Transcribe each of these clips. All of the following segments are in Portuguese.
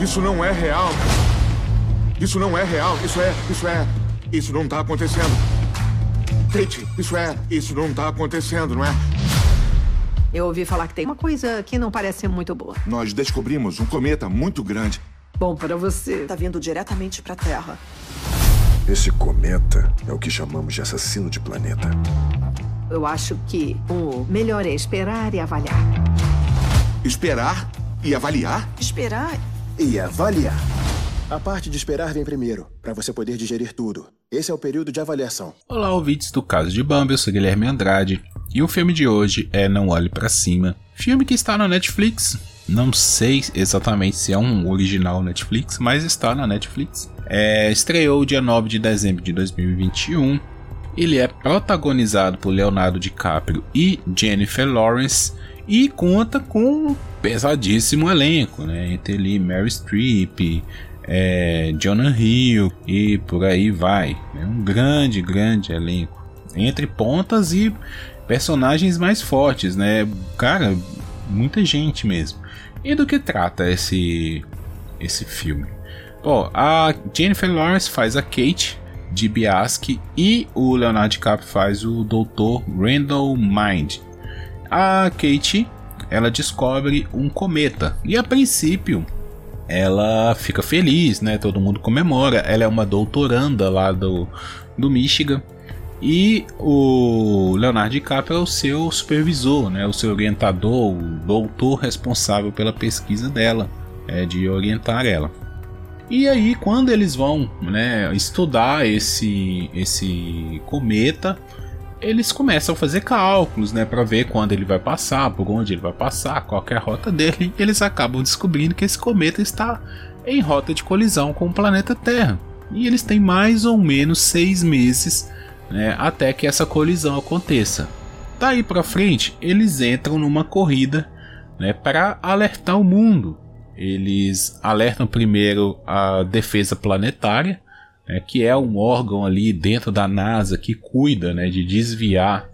Isso não é real. Isso não é real. Isso é. Isso é. Isso não tá acontecendo. Kate, isso é. Isso não tá acontecendo, não é? Eu ouvi falar que tem uma coisa que não parece ser muito boa. Nós descobrimos um cometa muito grande. Bom para você. Tá vindo diretamente pra Terra. Esse cometa é o que chamamos de assassino de planeta. Eu acho que o melhor é esperar e avaliar. Esperar e avaliar? Esperar E avaliar. A parte de esperar vem primeiro, para você poder digerir tudo. Esse é o período de avaliação. Olá, ouvintes do Caso de Bambi, eu sou Guilherme Andrade e o filme de hoje é Não Olhe Pra Cima. Filme que está na Netflix. Não sei exatamente se é um original Netflix, mas está na Netflix. É, estreou dia 9 de dezembro de 2021. Ele é protagonizado por Leonardo DiCaprio e Jennifer Lawrence e conta com pesadíssimo elenco, né? Entre ali Mary Streep, é, Jonah Hill e por aí vai. É um grande, grande elenco. Entre pontas e personagens mais fortes, né? Cara, muita gente mesmo. E do que trata esse esse filme? Bom, a Jennifer Lawrence faz a Kate de Biaski e o Leonardo DiCaprio faz o Dr. Randall Mind. A Kate, ela descobre um cometa e a princípio ela fica feliz, né? Todo mundo comemora. Ela é uma doutoranda lá do, do Michigan. E o Leonardo DiCaprio é o seu supervisor, né? O seu orientador, o doutor responsável pela pesquisa dela, é, de orientar ela. E aí, quando eles vão né, estudar esse, esse cometa, eles começam a fazer cálculos, né, para ver quando ele vai passar, por onde ele vai passar, qual é a rota dele. E eles acabam descobrindo que esse cometa está em rota de colisão com o planeta Terra. E eles têm mais ou menos seis meses né, até que essa colisão aconteça. Daí para frente, eles entram numa corrida né, para alertar o mundo. Eles alertam primeiro a defesa planetária, né, que é um órgão ali dentro da NASA que cuida né, de desviar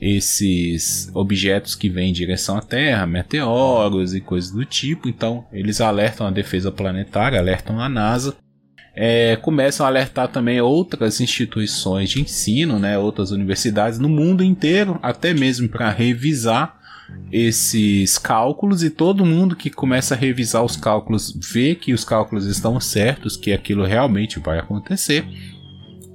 esses objetos que vêm em direção à Terra, meteoros e coisas do tipo. Então, eles alertam a defesa planetária, alertam a NASA. É, começam a alertar também outras instituições de ensino, né, outras universidades no mundo inteiro, até mesmo para revisar esses cálculos e todo mundo que começa a revisar os cálculos vê que os cálculos estão certos, que aquilo realmente vai acontecer.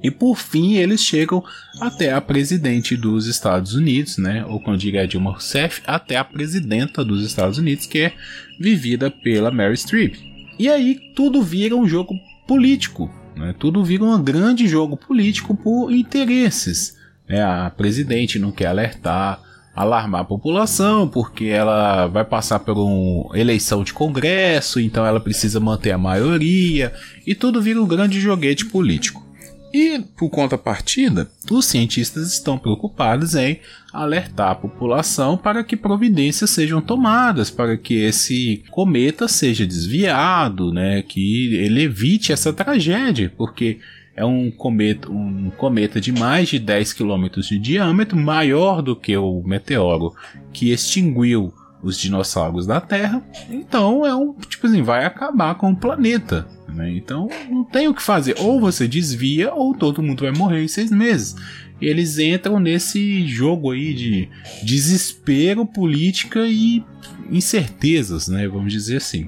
E por fim eles chegam até a presidente dos Estados Unidos, né? Ou como diria Dilma Rousseff, até a presidenta dos Estados Unidos, que é vivida pela Mary Streep. E aí tudo vira um jogo político, né? Tudo vira um grande jogo político por interesses. Né? A presidente não quer alertar, alarmar a população, porque ela vai passar por uma eleição de congresso, então ela precisa manter a maioria, e tudo vira um grande joguete político. E, por contrapartida, os cientistas estão preocupados em alertar a população para que providências sejam tomadas, para que esse cometa seja desviado, né, que ele evite essa tragédia, porque é um cometa, um cometa de mais de 10 km de diâmetro, maior do que o meteoro que extinguiu os dinossauros da Terra. Então é um tipo assim, vai acabar com o planeta. Né? Então não tem o que fazer. Ou você desvia, ou todo mundo vai morrer em seis meses. E eles entram nesse jogo aí de desespero, política e incertezas, né? Vamos dizer assim.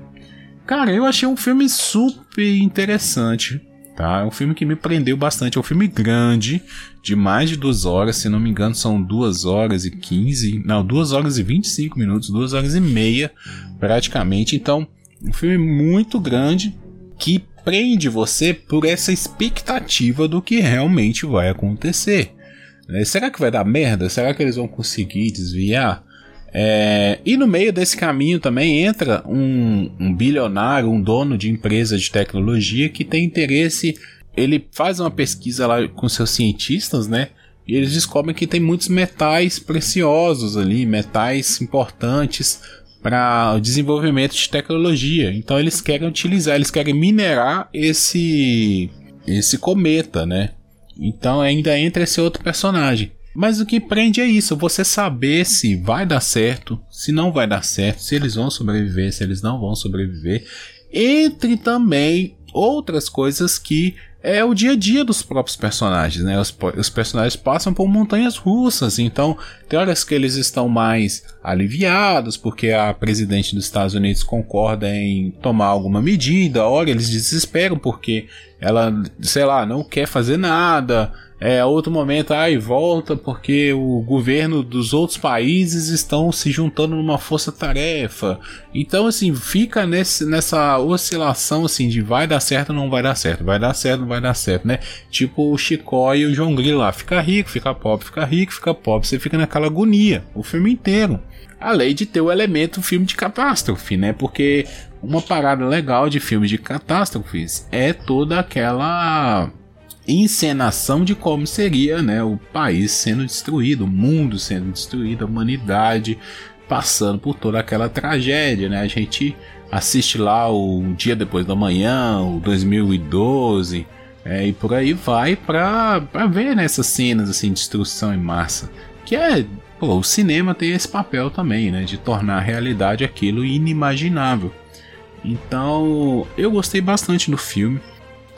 Cara, eu achei um filme super interessante. Tá? É um filme que me prendeu bastante. É um filme grande, de mais de duas horas. Se não me engano, são duas horas e 15. Não, duas horas e 25 minutos, duas horas e meia, praticamente. Então, um filme muito grande que prende você por essa expectativa do que realmente vai acontecer. Né? Será que vai dar merda? Será que eles vão conseguir desviar? É, e no meio desse caminho também entra um, um, bilionário, um dono de empresa de tecnologia que tem interesse. Ele faz uma pesquisa lá com seus cientistas, né? E eles descobrem que tem muitos metais preciosos ali, metais importantes para o desenvolvimento de tecnologia. Então eles querem utilizar, eles querem minerar esse esse cometa, né? Então ainda entra esse outro personagem. Mas o que prende é isso, você saber se vai dar certo, se não vai dar certo, se eles vão sobreviver, se eles não vão sobreviver. entre também outras coisas que é o dia a dia dos próprios personagens, né? Os, os, personagens passam por montanhas russas, então tem horas que eles estão mais aliviados porque a presidente dos Estados Unidos concorda em tomar alguma medida, hora eles desesperam porque ela, sei lá, não quer fazer nada, é, outro momento, aí volta porque o governo dos outros países estão se juntando numa força-tarefa. Então, assim, fica nesse, nessa oscilação, assim, de vai dar certo não vai dar certo, vai dar certo não vai dar certo, né? Tipo o Chicó e o João Grilo lá, fica rico, fica pobre, fica rico, fica pobre, você fica naquela agonia, o filme inteiro. Além de ter o elemento filme de catástrofe, né? Porque uma parada legal de filmes de catástrofes é toda aquela encenação de como seria né, o país sendo destruído, o mundo sendo destruído, a humanidade passando por toda aquela tragédia. Né? A gente assiste lá o Dia Depois da Manhã, o 2012, é, e por aí vai para ver nessas né, cenas assim, de destruição em massa. Que é. Pô, o cinema tem esse papel também, né? De tornar realidade aquilo inimaginável. Então, eu gostei bastante do filme.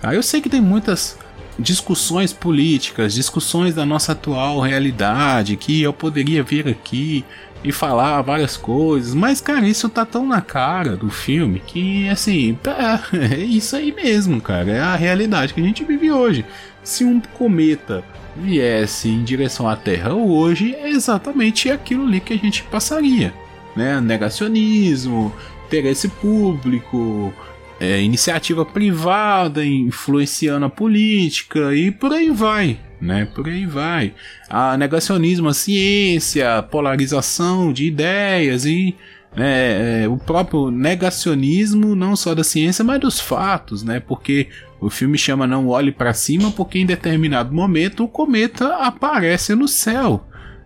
Tá? Eu sei que tem muitas discussões políticas, discussões da nossa atual realidade, que eu poderia vir aqui e falar várias coisas, mas cara, isso tá tão na cara do filme que assim, tá, é isso aí mesmo, cara, é a realidade que a gente vive hoje. Se um cometa viesse em direção à Terra hoje, é exatamente aquilo ali que a gente passaria, né? Negacionismo, interesse público, é, iniciativa privada influenciando a política e por aí vai, né? Por aí vai. A negacionismo, a ciência, polarização de ideias e né, é, o próprio negacionismo não só da ciência, mas dos fatos, né? Porque o filme chama Não Olhe para Cima porque em determinado momento o cometa aparece no céu.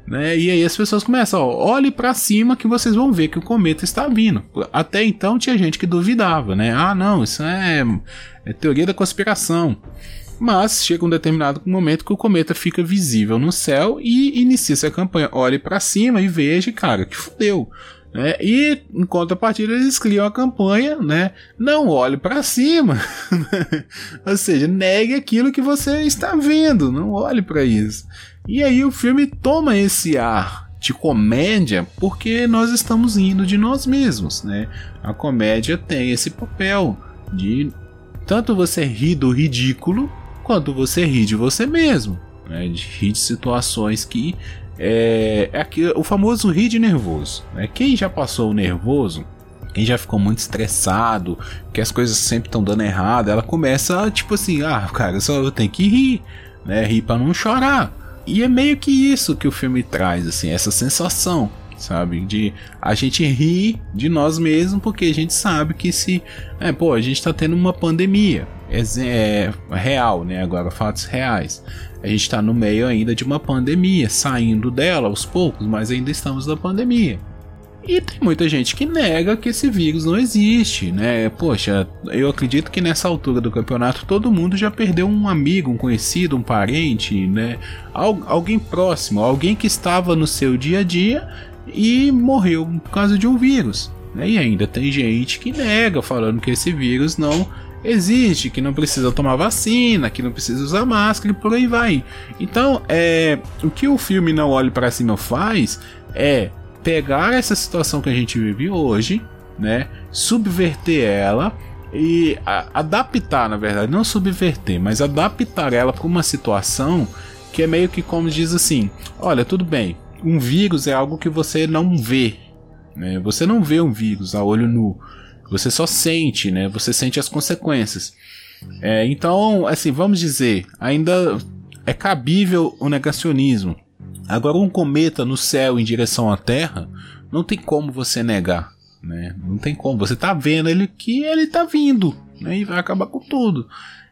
Né? E aí as pessoas começam, ó, olhe para cima que vocês vão ver que o cometa está vindo. Até então tinha gente que duvidava, né? Ah, não, isso é, é teoria da conspiração. Mas chega um determinado momento que o cometa fica visível no céu e inicia-se a campanha. Olhe para cima e veja, cara, que fudeu. Né? E em contrapartida eles criam a campanha, né? Não olhe para cima, ou seja, negue aquilo que você está vendo, não olhe para isso. E aí o filme toma esse ar de comédia porque nós estamos rindo de nós mesmos, né? A comédia tem esse papel de tanto você rir do ridículo quanto você rir de você mesmo, né? De rir de situações que é, é aqui, o famoso rir de nervoso. Né? Quem já passou o nervoso quem já ficou muito estressado, que as coisas sempre estão dando errado, ela começa tipo assim, ah, cara, só eu tenho que rir, né? Rir para não chorar. E é meio que isso que o filme traz, assim, essa sensação, sabe? De a gente rir de nós mesmos porque a gente sabe que se. É, pô, a gente tá tendo uma pandemia. É, é real, né? Agora, fatos reais. A gente tá no meio ainda de uma pandemia, saindo dela aos poucos, mas ainda estamos na pandemia. E tem muita gente que nega que esse vírus não existe, né? Poxa, eu acredito que nessa altura do campeonato todo mundo já perdeu um amigo, um conhecido, um parente, né? Algu alguém próximo, alguém que estava no seu dia a dia e morreu por causa de um vírus. Né? E ainda tem gente que nega, falando que esse vírus não existe, que não precisa tomar vacina, que não precisa usar máscara e por aí vai. Então, é, o que o filme Não Olhe para Cima faz é pegar essa situação que a gente vive hoje, né, subverter ela e adaptar, na verdade, não subverter, mas adaptar ela para uma situação que é meio que como diz assim: olha, tudo bem, um vírus é algo que você não vê, né? Você não vê um vírus a olho nu, você só sente, né? Você sente as consequências. É, então, assim, vamos dizer, ainda é cabível o negacionismo. Agora, um cometa no céu em direção à Terra, não tem como você negar, né? Não tem como. Você tá vendo ele que ele tá vindo, né? E vai acabar com tudo.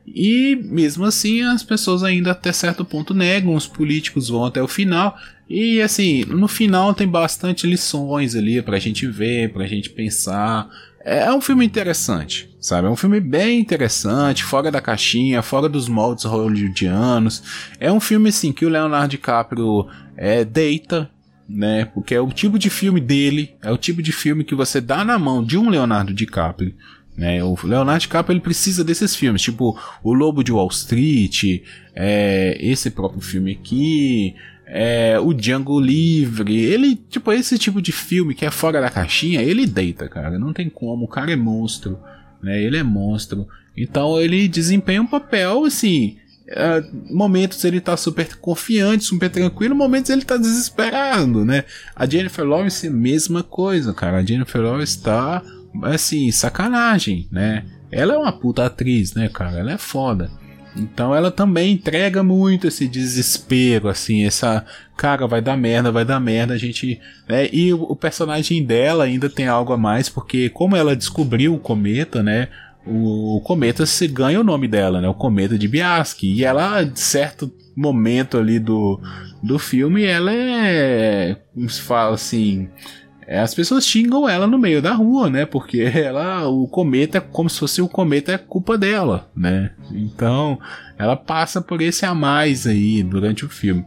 E mesmo assim, as pessoas ainda até certo ponto negam, os políticos vão até o final. E assim, no final tem bastante lições ali pra gente ver, pra gente pensar. É, é um filme interessante, sabe? É um filme bem interessante, fora da caixinha, fora dos moldes hollywoodianos. É um filme, assim, que o Leonardo DiCaprio é, deita, né? Porque é o tipo de filme dele, é o tipo de filme que você dá na mão de um Leonardo DiCaprio, Né? O Leonardo DiCaprio ele precisa desses filmes, tipo O Lobo de Wall Street, é, esse próprio filme aqui, é, o Django Livre, ele, tipo, esse tipo de filme que é fora da caixinha, ele deita, cara, não tem como, o cara é monstro, né, ele é monstro, então ele desempenha um papel, assim, é, momentos ele tá super confiante, super tranquilo, momentos ele tá desesperado, né, a Jennifer Lawrence, mesma coisa, cara, a Jennifer Lawrence tá, assim, sacanagem, né, ela é uma puta atriz, né, cara, ela é foda, então ela também entrega muito esse desespero, assim, essa cara vai dar merda, vai dar merda, a gente, né? E o, personagem dela ainda tem algo a mais, porque como ela descobriu o cometa, né? O, o cometa se ganha o nome dela, né? O cometa de Biaski. E ela, de certo momento ali do, do filme, ela é, como se fala assim, as pessoas xingam ela no meio da rua, né? Porque ela, o cometa, é como se fosse o cometa é culpa dela, né? Então, ela passa por esse a mais aí durante o filme,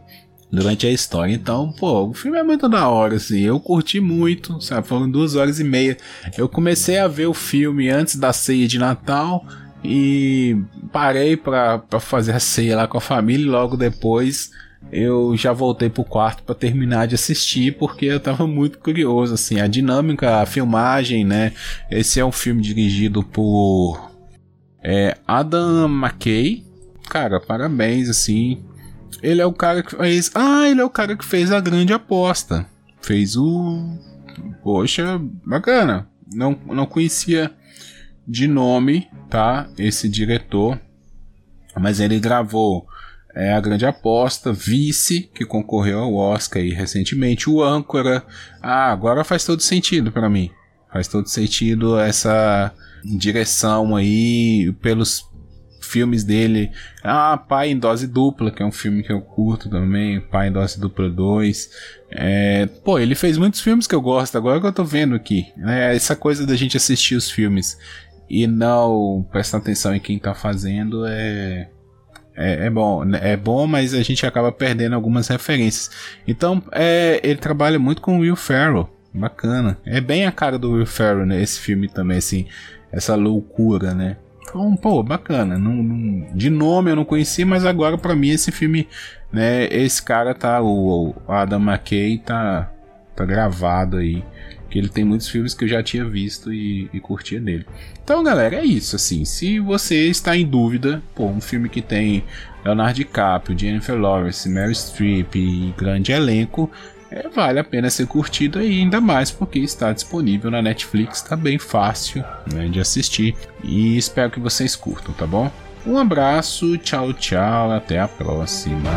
durante a história. Então, pô, o filme é muito da hora, assim. Eu curti muito, sabe? Foram duas horas e meia. Eu comecei a ver o filme antes da ceia de Natal e parei pra, pra fazer a ceia lá com a família e logo depois eu já voltei pro quarto para terminar de assistir porque eu tava muito curioso assim, a dinâmica, a filmagem, né? Esse é um filme dirigido por é, Adam McKay. Cara, parabéns assim. Ele é o cara que fez, ah, ele é o cara que fez a grande aposta. Fez o Poxa, bacana. Não não conhecia de nome, tá? Esse diretor, mas ele gravou é a grande aposta, Vice, que concorreu ao Oscar aí recentemente, o Âncora. Ah, agora faz todo sentido para mim. Faz todo sentido essa direção aí pelos filmes dele. Ah, Pai em Dose Dupla, que é um filme que eu curto também. Pai em Dose Dupla 2. É, pô, ele fez muitos filmes que eu gosto, agora que eu tô vendo aqui. É, essa coisa da gente assistir os filmes e não prestar atenção em quem tá fazendo é é, é, bom, né, é bom, mas a gente acaba perdendo algumas referências. Então, é, ele trabalha muito com Will Ferrell, bacana. É bem a cara do Will Ferrell, né? Esse filme também, assim, essa loucura, né? Então, pô, bacana. Não, não, de nome eu não conheci, mas agora para mim esse filme, né? Esse cara tá, o, o Adam McKay tá, tá gravado aí que ele tem muitos filmes que eu já tinha visto e, e curtia dele. Então, galera, é isso. Assim, se você está em dúvida, pô, um filme que tem Leonardo DiCaprio, Jennifer Lawrence, Mary Streep e grande elenco, é, vale a pena ser curtido aí, ainda mais porque está disponível na Netflix, está bem fácil né, de assistir e espero que vocês curtam, tá bom? Um abraço, tchau, tchau, até a próxima.